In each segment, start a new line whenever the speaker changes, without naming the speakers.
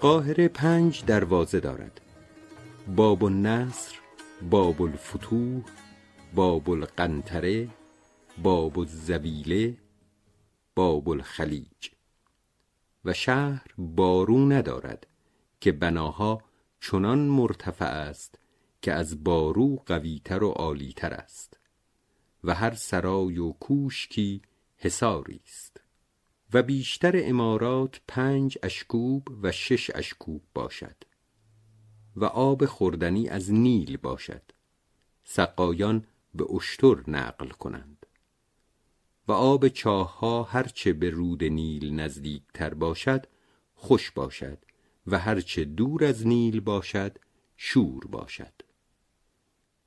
قاهره پنج دروازه دارد. باب النصر باب الفتوح باب القنطره باب الزبیله باب الخلیج. و شهر بارو ندارد که بناها چنان مرتفع است که از بارو قویتر و عالیتر است. و هر سرای و کوشکی حصاری است. و بیشتر امارات پنج اشکوب و شش اشکوب باشد و آب خوردنی از نیل باشد. سقایان به اشتر نقل کنند و آب چاهها هرچه به رود نیل نزدیک تر باشد خوش باشد و هرچه دور از نیل باشد شور باشد.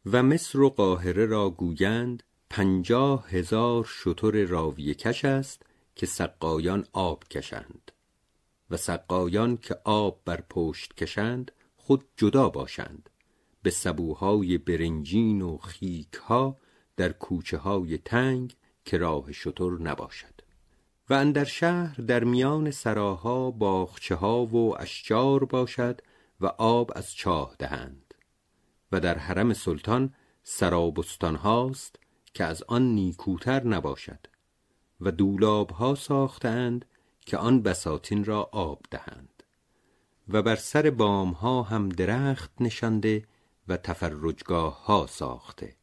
و مصر و قاهره را گویند پنجاه هزار شتر راویه کش است که سقایان آب کشند. و سقایان که آب بر پشت کشند خود جدا باشند. به سبوهای برنجین و خیکها در کوچه های تنگ که راه شتر نباشد. و اندر شهر در میان سراها باغچه ها و اشجار باشد و آب از چاه دهند. و در حرم سلطان سرابستان هاست که از آن نیکوتر نباشد. و دولاب ها ساختند که آن بساتین را آب دهند. و بر سر بام ها هم درخت نشانده و تفرجگاه ها ساخته.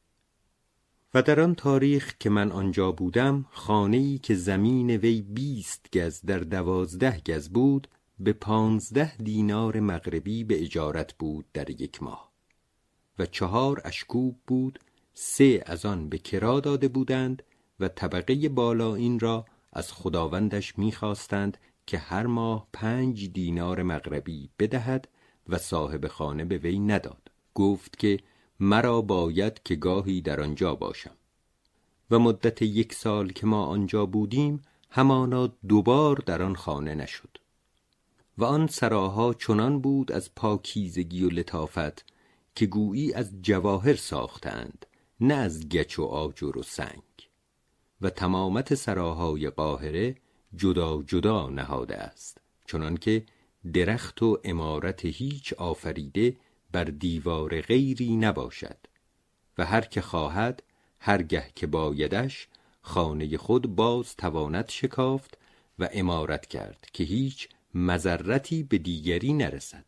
و در آن تاریخ که من آنجا بودم خانه‌ای که زمین وی بیست گز در دوازده گز بود به پانزده دینار مغربی به اجارت بود در یک ماه. و چهار اشکوب بود سه از آن به کرا داده بودند و طبقه بالا این را از خداوندش می‌خواستند که هر ماه پنج دینار مغربی بدهد و صاحب خانه به وی نداد. گفت که مرا باید که گاهی در آنجا باشم. و مدت یک سال که ما آنجا بودیم همانا دوبار در آن خانه نشد. و آن سراها چنان بود از پاکیزگی و لطافت که گویی از جواهر ساختند نه از گچ و آجر و سنگ. و تمامت سراهای قاهره جدا جدا نهاده است چنانکه درخت و امارت هیچ آفریده بر دیوار غیری نباشد و هر که خواهد هرگه که بایدش خانه خود باز تواند شکافت و امارت کرد که هیچ مذرتی به دیگری نرسد.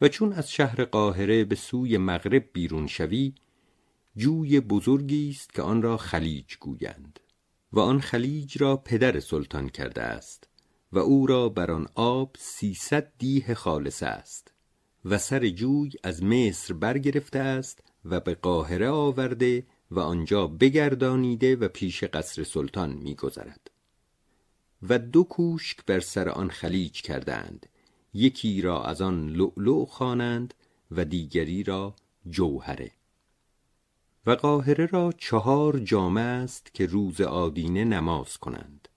و چون از شهر قاهره به سوی مغرب بیرون شوی جوی بزرگی است که آن را خلیج گویند و آن خلیج را پدر سلطان کرده است و او را بر آن آب سیصد دیه خالصه است و سر جوی از مصر برگرفته است و به قاهره آورده و آنجا بگردانیده و پیش قصر سلطان میگذرد. و دو کوشک بر سر آن خلیج کردند یکی را از آن لؤلؤ خوانند و دیگری را جوهره. و قاهره را چهار جامه است که روز آدینه نماز کنند.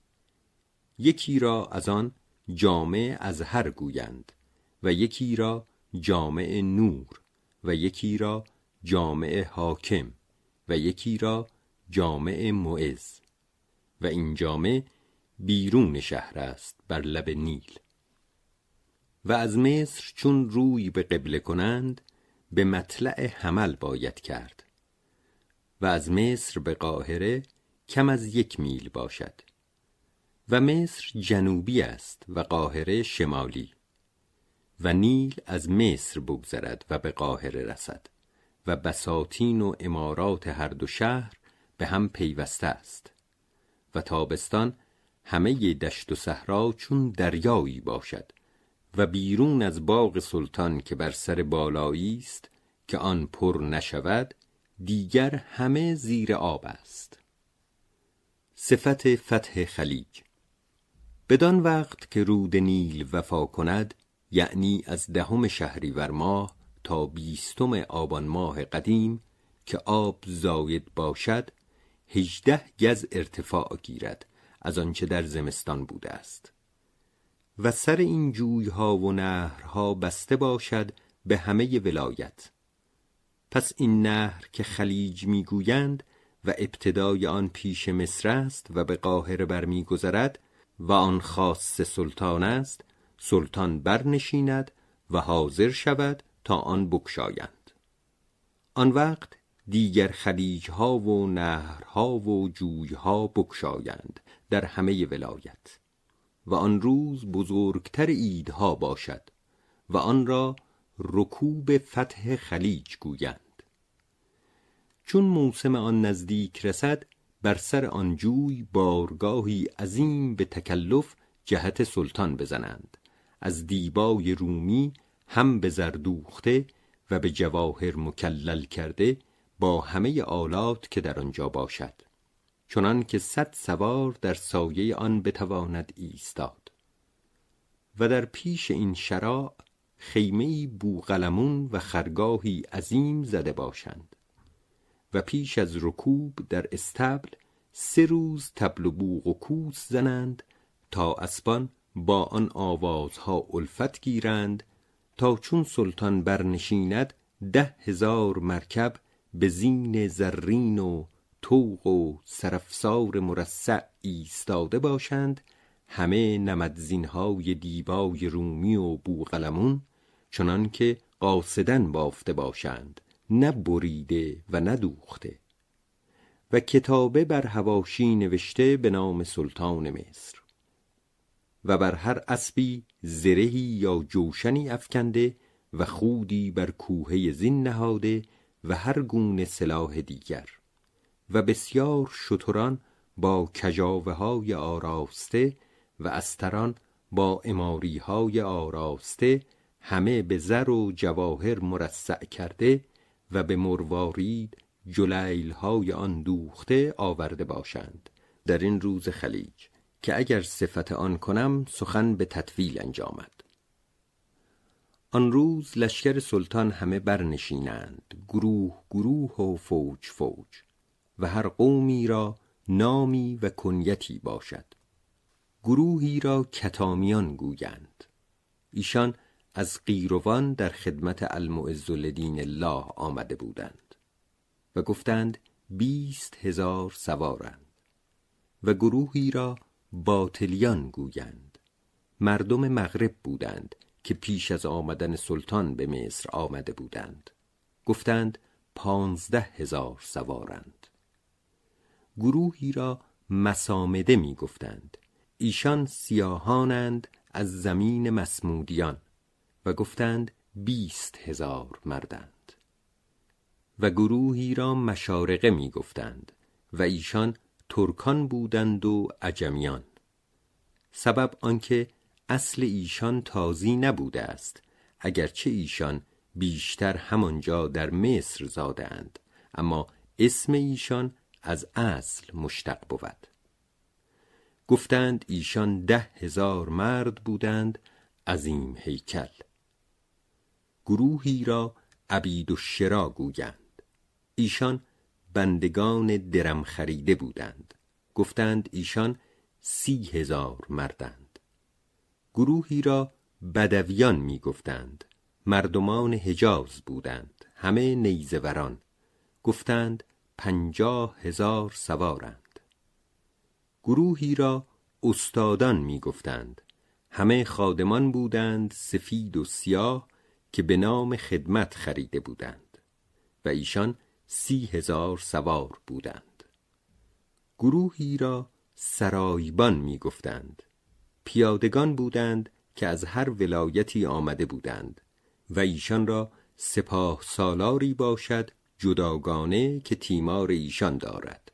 یکی را از آن جامع ازهر گویند و یکی را جامع نور و یکی را جامع حاکم و یکی را جامع معز و این جامع بیرون شهر است بر لب نیل. و از مصر چون روی به قبله کنند به مطلع حمل باید کرد. و از مصر به قاهره کم از یک میل باشد و مصر جنوبی است و قاهره شمالی و نیل از مصر بگذرد و به قاهره رسد و بساتین و امارات هر دو شهر به هم پیوسته است و تابستان همه دشت و صحرا چون دریایی باشد و بیرون از باغ سلطان که بر سر بالایی است که آن پر نشود دیگر همه زیر آب است. صفت فتح خلیج. بدان وقت که رود نیل وفا کند یعنی از دهم شهریور ماه تا بیستم آبان ماه قدیم که آب زاید باشد هجده گز ارتفاع گیرد از آنچه در زمستان بوده است. و سر این جویها و نهرها بسته باشد به همه ولایت. پس این نهر که خلیج می‌گویند و ابتدای آن پیش مصر است و به قاهره برمیگذرد و آن خاص سلطان است سلطان برنشیند و حاضر شود تا آن بکشایند آن وقت دیگر خلیجها و نهرها و جویها بکشایند در همه ولایت و آن روز بزرگتر ایدها باشد و آن را رکوب فتح خلیج گویند. چون موسم آن نزدیک رسد بر سر آن جوی بارگاهی عظیم به تکلف جهت سلطان بزنند. از دیبای رومی هم به زردوخته و به جواهر مکلل کرده با همه آلات که در آنجا باشد. چنان که صد سوار در سایه آن بتواند ایستاد. و در پیش این شراع خیمه بوغلمون و خرگاهی عظیم زده باشند و پیش از رکوب در استبل سه روز تبل و بوغ و کوس زنند تا اسبان با آن آوازها الفت گیرند تا چون سلطان برنشیند ده هزار مرکب به زین زرین و توق و سرفسار مرصع ایستاده باشند همه نمدزینهای دیبای رومی و بوغلمون چنان که قاصدن بافته باشند نه بریده و نه دوخته. و کتابه بر هواشی نوشته به نام سلطان مصر. و بر هر اسبی زرهی یا جوشنی افکنده و خودی بر کوهه زین نهاده و هر گونه سلاح دیگر. و بسیار شتران با کجاوه های آراسته و استران با اماری های آراسته همه به زر و جواهر مرصع کرده و به مروارید جلیل های آن دوخته آورده باشند. در این روز خلیج که اگر صفت آن کنم سخن به تطویل انجامد. آن روز لشکر سلطان همه برنشینند گروه گروه و فوج فوج و هر قومی را نامی و کنیتی باشد. گروهی را کتامیان گویند. ایشان از قیروان در خدمت المعز الله آمده بودند و گفتند بیست هزار سوارند و گروهی را باطلیان گویند. مردم مغرب بودند که پیش از آمدن سلطان به مصر آمده بودند. گفتند پانزده هزار سوارند. گروهی را مسامده می گفتند ایشان سیاهانند از زمین مسمودیان. گفتند بیست هزار مردند. و گروهی را مشارقه می گفتند و ایشان ترکان بودند و عجمیان سبب آنکه اصل ایشان تازی نبوده است اگرچه ایشان بیشتر همانجا در مصر زاده اند اما اسم ایشان از اصل مشتق بود. گفتند ایشان ده هزار مرد بودند عظیم هیکل. گروهی را عبید و شرا گویند. ایشان بندگان درم خریده بودند. گفتند ایشان سی هزار مردند. گروهی را بدویان می گفتند مردمان حجاز بودند. همه نیزوران. گفتند پنجاه هزار سوارند. گروهی را استادان می گفتند همه خادمان بودند سفید و سیاه که به نام خدمت خریده بودند و ایشان سی هزار سوار بودند. گروهی را سرایبان می گفتند پیادگان بودند که از هر ولایتی آمده بودند و ایشان را سپاه سالاری باشد جداگانه که تیمار ایشان دارد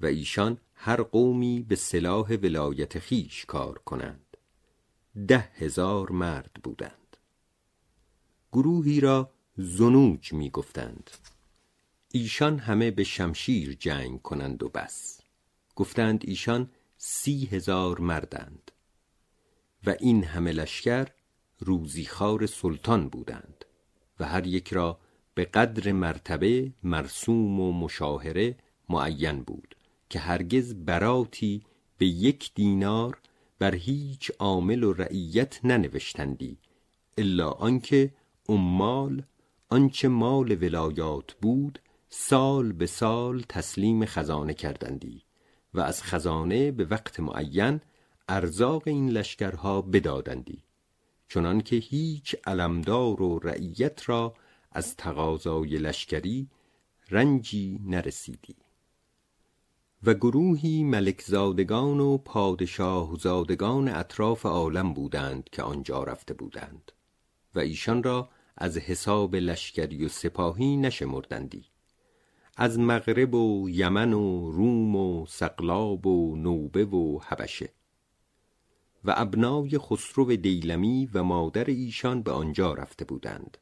و ایشان هر قومی به سلاح ولایت خیش کار کنند. ده هزار مرد بودند. گروهی را زنوج می گفتند ایشان همه به شمشیر جنگ کنند و بس. گفتند ایشان سی هزار مردند. و این همه لشکر روزیخوار سلطان بودند و هر یک را به قدر مرتبه مرسوم و مشاهره معین بود که هرگز براتی به یک دینار بر هیچ عامل و رعیت ننوشتندی الا آنکه عمال آنچه مال ولایات بود سال به سال تسلیم خزانه کردندی و از خزانه به وقت معین ارزاق این لشکرها بدادندی. چنانکه هیچ علمدار و رعیت را از تقاضای لشکری رنجی نرسیدی. و گروهی ملک زادگان و پادشاه زادگان اطراف عالم بودند که آنجا رفته بودند و ایشان را از حساب لشکری و سپاهی نشمردندی. از مغرب و یمن و روم و سقلاب و نوبه و حبشه. و ابنای خسرو دیلمی و مادر ایشان به آنجا رفته بودند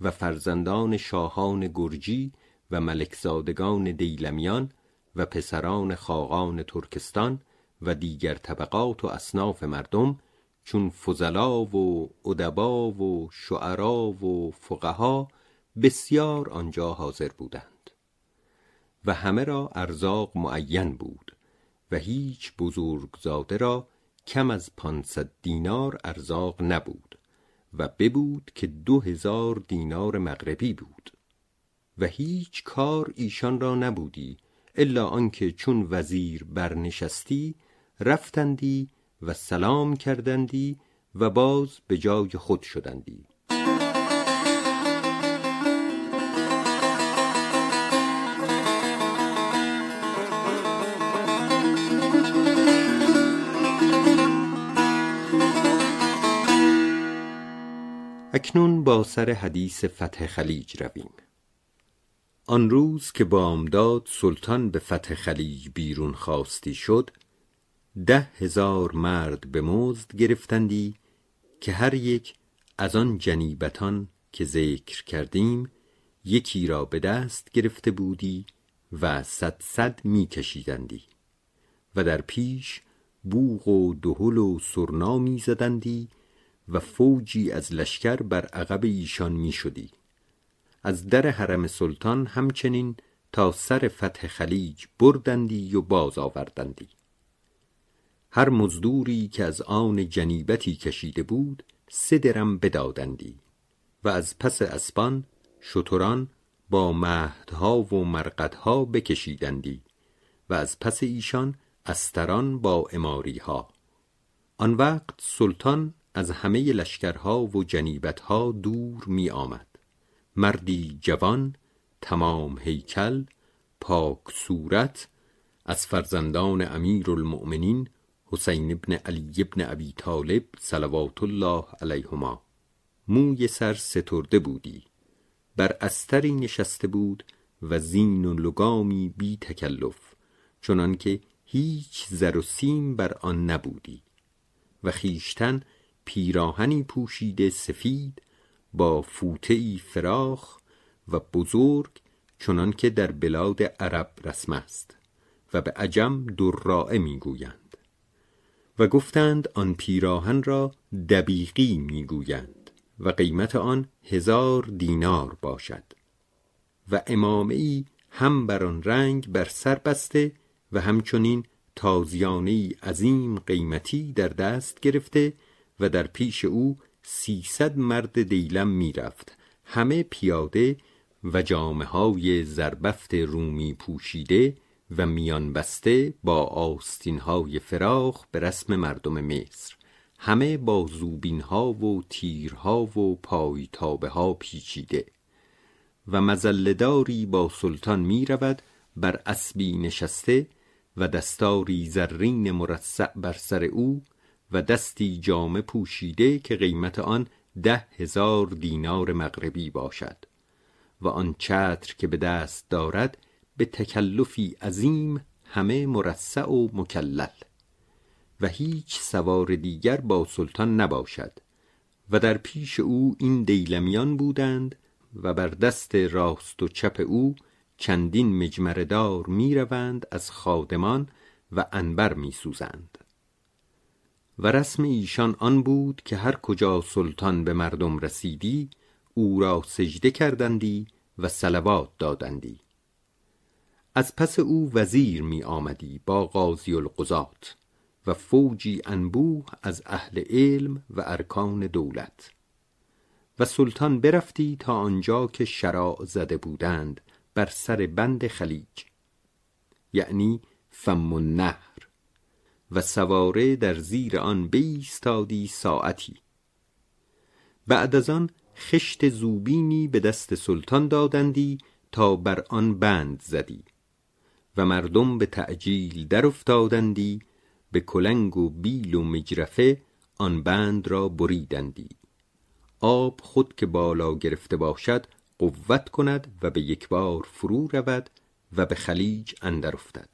و فرزندان شاهان گرجی و ملکزادگان دیلمیان و پسران خاقان ترکستان و دیگر طبقات و اصناف مردم چون فضلا و ادبا و شعرا و فقها بسیار آنجا حاضر بودند و همه را ارزاق معین بود و هیچ بزرگزاده را کم از پانصد دینار ارزاق نبود و ببود که دو هزار دینار مغربی بود و هیچ کار ایشان را نبودی الا آنکه چون وزیر برنشستی رفتندی و سلام کردندی و باز به جای خود شدندی. اکنون با سر حدیث فتح خلیج رویم. آن روز که بامداد سلطان به فتح خلیج بیرون خواستی شد ده هزار مرد به مزد گرفتندی که هر یک از آن جنیبتان که ذکر کردیم یکی را به دست گرفته بودی و صد صد می کشیدندی و در پیش بوغ و دهل و سرنا می زدندی و فوجی از لشکر بر عقب ایشان می شدی از در حرم سلطان همچنین تا سر فتح خلیج بردندی و باز آوردندی. هر مزدوری که از آن جنیبتی کشیده بود سه درم بدادندی و از پس اسبان شتران با مهدها و مرقدها بکشیدندی و از پس ایشان استران با اماریها آن وقت سلطان از همه لشکرها و جنیبتها دور می آمد مردی جوان تمام هیکل پاک صورت از فرزندان امیر المؤمنین حسین ابن علی ابن ابی طالب صلوات الله علیهما. موی سر سترده بودی. بر استری نشسته بود و زین و لگامی بی تکلف چنانکه هیچ زر و سیم بر آن نبودی. و خیشتن پیراهنی پوشیده سفید با فوته ای فراخ و بزرگ چنانکه در بلاد عرب رسم است و به عجم دراعه می‌گویند. و گفتند آن پیراهن را دبیقی می‌گویند و قیمت آن هزار دینار باشد و امامه ای هم بر آن رنگ بر سر بسته و همچنین تازیانه ای عظیم قیمتی در دست گرفته و در پیش او سیصد مرد دیلم می‌رفت همه پیاده و جامه های زربفت رومی پوشیده و میان بسته با آستین های فراخ به رسم مردم مصر. همه با زوبین ها و تیرها و پایتابه ها پیچیده. و مزلداری با سلطان می رود بر اسبی نشسته و دستاری زرین مرصع بر سر او و دستی جامه پوشیده که قیمت آن ده هزار دینار مغربی باشد. و آن چتر که به دست دارد به تکلفی عظیم همه مرصع و مکلل. و هیچ سوار دیگر با سلطان نباشد. و در پیش او این دیلمیان بودند و بر دست راست و چپ او چندین مجمردار می روند از خادمان و انبر می سوزند. و رسم ایشان آن بود که هر کجا سلطان به مردم رسیدی او را سجده کردندی و سلوات دادندی. از پس او وزیر می آمدی با قاضی القضات و فوجی انبوه از اهل علم و ارکان دولت. و سلطان برفتی تا آنجا که شراع زده بودند بر سر بند خلیج یعنی فم النهر. و سواره در زیر آن بیستادی ساعتی. بعد از آن خشت زوبینی به دست سلطان دادندی تا بر آن بند زدی. و مردم به تعجیل در افتادندی به کلنگ و بیل و مجرفه آن بند را بریدندی. آب خود که بالا گرفته باشد قوت کند و به یک بار فرو رود و به خلیج اندر افتد.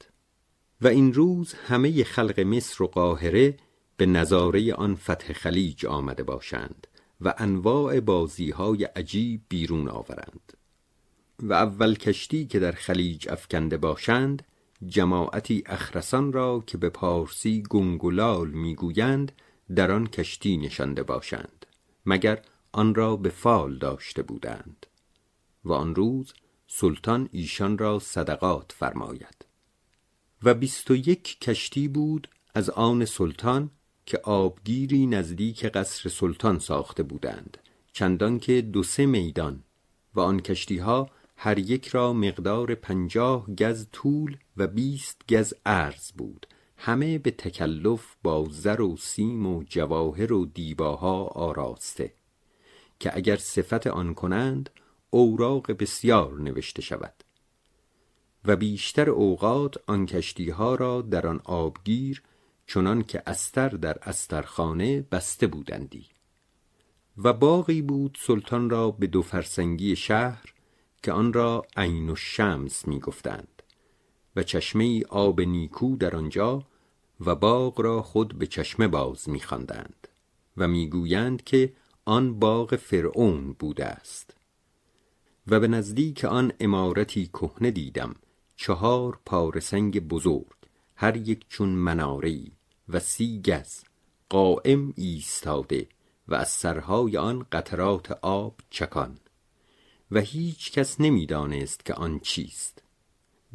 و این روز همه خلق مصر و قاهره به نظاره آن فتح خلیج آمده باشند و انواع بازی های عجیب بیرون آورند. و اول کشتی که در خلیج افکنده باشند جماعتی اخرسان را که به پارسی گنگلال می‌گویند در آن کشتی نشانده باشند مگر آن را به فال داشته بودند. و آن روز سلطان ایشان را صدقات فرماید. و بیست و یک کشتی بود از آن سلطان که آبگیری نزدیک قصر سلطان ساخته بودند چندان که دو سه میدان. و آن کشتی ها هر یک را مقدار پنجاه گز طول و بیست گز عرض بود. همه به تکلف با زر و سیم و جواهر و دیباها آراسته که اگر صفت آن کنند اوراق بسیار نوشته شود. و بیشتر اوقات آن کشتی ها را در آن آبگیر چنان که استر در استرخانه بسته بودندی. و باغی بود سلطان را به دو فرسنگی شهر که آن را عین الشمس می گفتند و چشمه آب نیکو در آنجا و باغ را خود به چشمه باز می خواندند و می‌گویند که آن باغ فرعون بوده است و به نزدیک آن امارتی کهنه دیدم چهار پاره سنگ بزرگ هر یک چون مناری و سی گز قائم ایستاده و از سرهای آن قطرات آب چکان. و هیچ کس نمی‌دانست که آن چیست.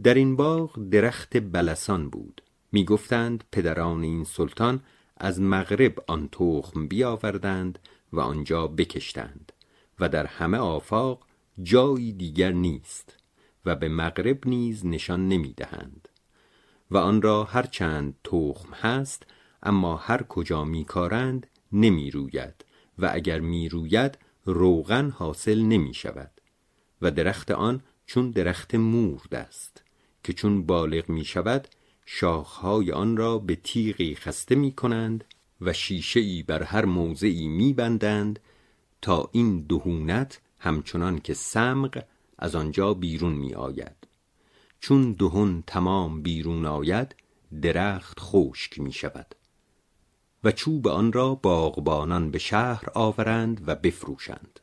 در این باغ درخت بلسان بود. می‌گفتند پدران این سلطان از مغرب آن تخم بیاوردند و آنجا بکشتند و در همه آفاق جایی دیگر نیست و به مغرب نیز نشان نمی‌دهند. و آن را هر چند تخم هست اما هر کجا میکارند نمی روید و اگر می روید روغن حاصل نمی شود و درخت آن چون درخت مورد است که چون بالغ می شود شاخهای آن را به تیغی خسته می کنند و شیشه ای بر هر موضعی می بندند تا این دهونت همچنان که سمق از آنجا بیرون می آید چون دهن تمام بیرون آید درخت خشک می شود و چوب آن را باغبانان به شهر آورند و بفروشند.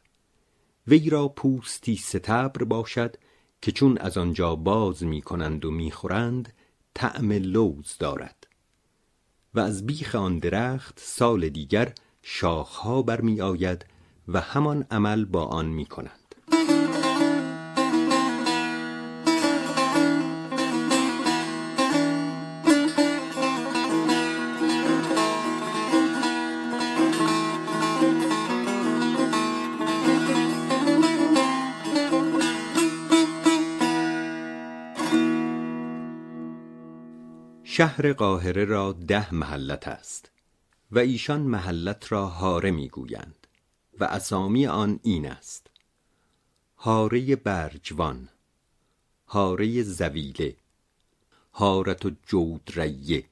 وی را پوستی ستبر باشد که چون از آنجا باز می کنند و می خورند طعم لوز دارد. و از بیخ آن درخت سال دیگر شاخها برمی آید و همان عمل با آن می کنند شهر قاهره را ده محلت است و ایشان محلت را هاره می‌گویند و اسامی آن این است هاره برجوان هاره زویله هارت جودریه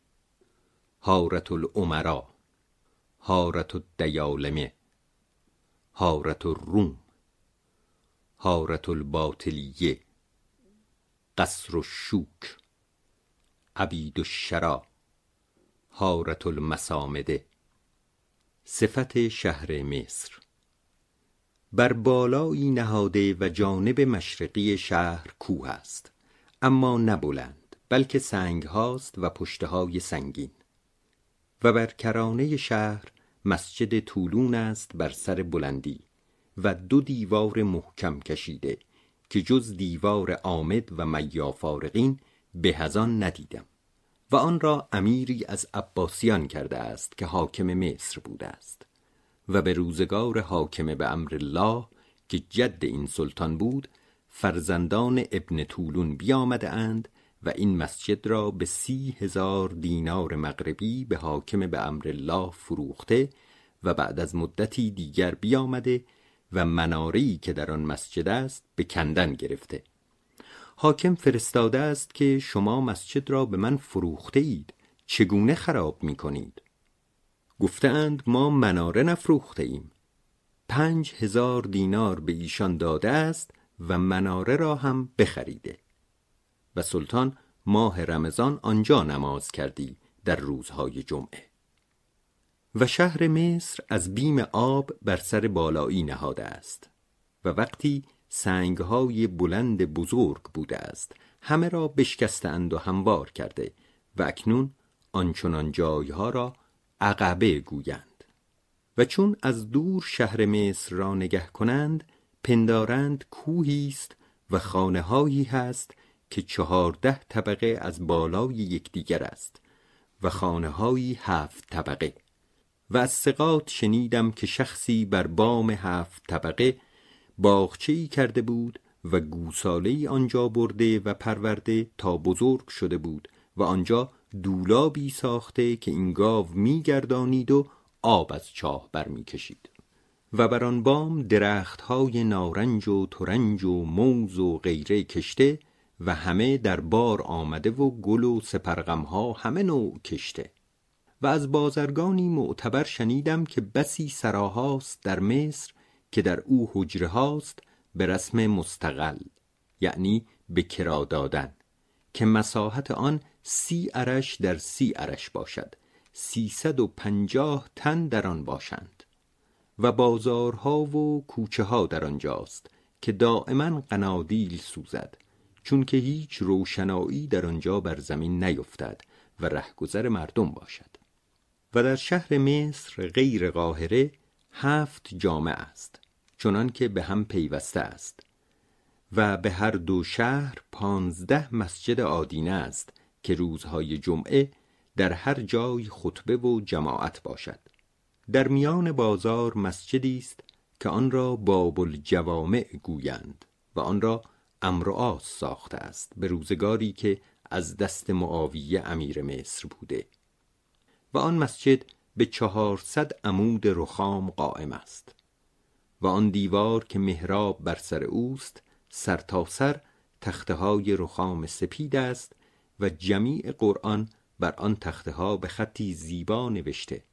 هارت الامرا هارت الدیالمه هارت الروم هارت الباطلیه قصر الشوک. عبید الشرا هارت المسامده صفت شهر مصر. بر بالایی نهاده و جانب مشرقی شهر کوه است اما نه بلکه سنگ هاست و پشته های سنگین. و بر کرانه شهر مسجد طولون است بر سر بلندی و دو دیوار محکم کشیده که جز دیوار آمد و میافارقین به هزان ندیدم و آن را امیری از عباسیان کرده است که حاکم مصر بوده است و به روزگار حاکم به امر الله که جد این سلطان بود فرزندان ابن طولون بیامده اند و این مسجد را به سی هزار دینار مغربی به حاکم به امر الله فروخته و بعد از مدتی دیگر بیامده و مناری که در آن مسجد است به کندن گرفته. حاکم فرستاده است که شما مسجد را به من فروخته اید. چگونه خراب می کنید؟ گفتند ما مناره نفروخته ایم. پنج هزار دینار به ایشان داده است و مناره را هم بخریده. و سلطان ماه رمضان آنجا نماز کردی در روزهای جمعه. و شهر مصر از بیم آب بر سر بالایی نهاده است. و وقتی سنگهای بلند بزرگ بوده است همه را بشکستند و هموار کرده و اکنون آنچنان جایها را عقبه گویند. و چون از دور شهر مصر را نگه کنند پندارند کوهی است و خانه هایی هست که چهارده طبقه از بالای یکدیگر است و خانه هایی هفت طبقه. و از سقاط شنیدم که شخصی بر بام هفت طبقه باغچه‌ای کرده بود و گوساله آنجا برده و پرورده تا بزرگ شده بود و آنجا دولابی ساخته که این گاو میگردانید و آب از چاه برمیکشید. و بر آن بام درختهای نارنج و ترنج و موز و غیره کشته و همه در بار آمده و گل و سپرغمها همه نوع کشته. و از بازرگانی معتبر شنیدم که بسی سراهاست در مصر که در او حجره هاست به رسم مستقل یعنی به کرا دادن که مساحت آن سی عرش در سی عرش باشد سیصد و پنجاه تن در آن باشند. و بازارها و کوچه ها در آنجاست که دائما قنادیل سوزد چون که هیچ روشنایی در آنجا بر زمین نیفتد و رهگذر مردم باشد. و در شهر مصر غیر قاهره هفت جامع است. چنان که به هم پیوسته است و به هر دو شهر پانزده مسجد آدینه است که روزهای جمعه در هر جای خطبه و جماعت باشد. در میان بازار مسجدی است که آن را باب الجوامع گویند و آن را امر ساخته است به روزگاری که از دست معاویه امیر مصر بوده و آن مسجد به چهارصد عمود رخام قائم است. و آن دیوار که محراب بر سر اوست سرتاسر سر تخته های رخام سپید است و جمیع قرآن بر آن تخته ها به خطی زیبا نوشته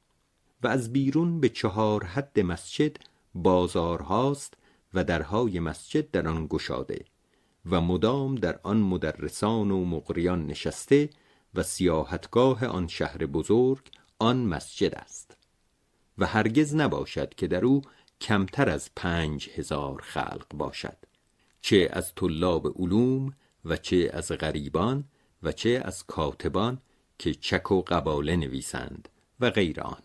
و از بیرون به چهار حد مسجد بازارهاست و درهای مسجد در آن گشاده و مدام در آن مدرسان و مقریان نشسته و سیاحتگاه آن شهر بزرگ آن مسجد است و هرگز نباشد که در او کمتر از پنج هزار خلق باشد. چه از طلاب علوم و چه از غریبان و چه از کاتبان که چک و قباله نویسند و غیر آن.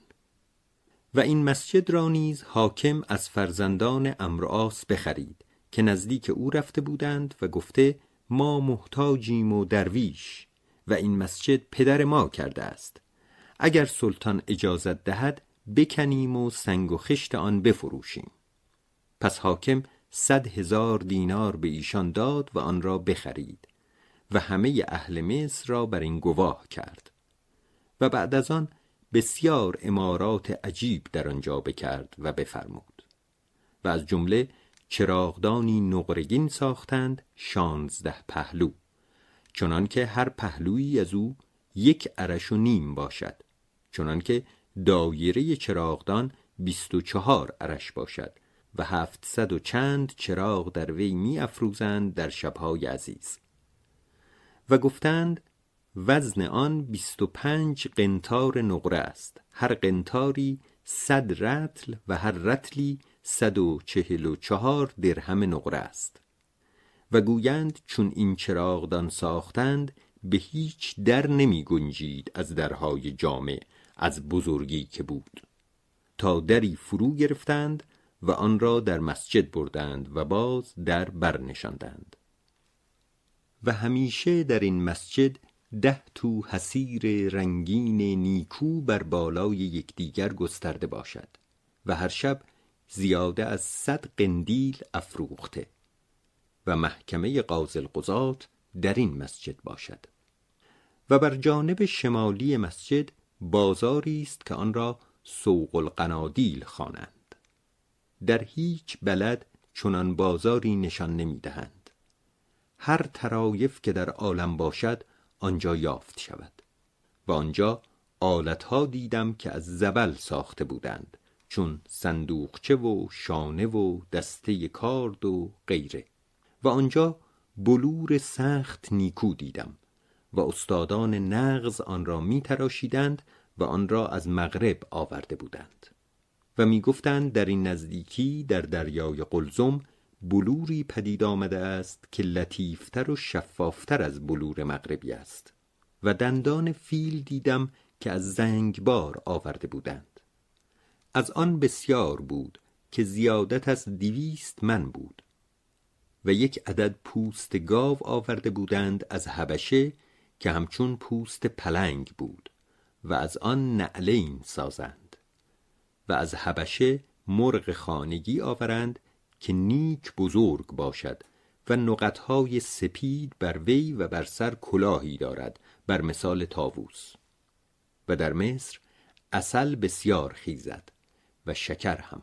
و این مسجد را نیز حاکم از فرزندان امرآس بخرید که نزدیک او رفته بودند و گفته ما محتاجیم و درویش و این مسجد پدر ما کرده است. اگر سلطان اجازت دهد بکنیم و سنگ و خشت آن بفروشیم. پس حاکم صد هزار دینار به ایشان داد و آن را بخرید و همه اهل مصر را بر این گواه کرد و بعد از آن بسیار امارات عجیب در آنجا بکرد و بفرمود و از جمله چراغدانی نقرگین ساختند شانزده پهلو چنان که هر پهلویی از او یک عرش و نیم باشد چنان که دایره چراغدان بیست و چهار عرش باشد و هفتصد و چند چراغ در وی می افروزند در شبهای عزیز. و گفتند وزن آن بیست و پنج قنتار نقره است. هر قنتاری صد رتل و هر رتلی صد و چهل و چهار درهم نقره است. و گویند چون این چراغدان ساختند به هیچ در نمی گنجید از درهای جامع. از بزرگی که بود. تا دری فرو گرفتند و آن را در مسجد بردند و باز در برنشاندند و همیشه در این مسجد ده تو حسیر رنگین نیکو بر بالای یکدیگر گسترده باشد و هر شب زیاده از صد قندیل افروخته و محکمه قاضی القضات در این مسجد باشد. و بر جانب شمالی مسجد بازاری است که آن را سوق القنادیل خوانند. در هیچ بلد چنان بازاری نشان نمی‌دهند. هر ترایف که در عالم باشد آنجا یافت شود. و آنجا آلتها دیدم که از زبل ساخته بودند چون صندوقچه و شانه و دسته کارد و غیره. و آنجا بلور سخت نیکو دیدم. و استادان نغز آن را می تراشیدند و آن را از مغرب آورده بودند. و می گفتند در این نزدیکی در دریای قلزم بلوری پدید آمده است که لطیفتر و شفافتر از بلور مغربی است و دندان فیل دیدم که از زنگبار آورده بودند. از آن بسیار بود که زیادت از دویست من بود و یک عدد پوست گاو آورده بودند از هبشه که همچون پوست پلنگ بود و از آن نعلین سازند و از هبشه مرغ خانگی آورند که نیک بزرگ باشد و نقطهای سپید بر وی و بر سر کلاهی دارد بر مثال تاووس و در مصر اصل بسیار خیزد و شکر هم.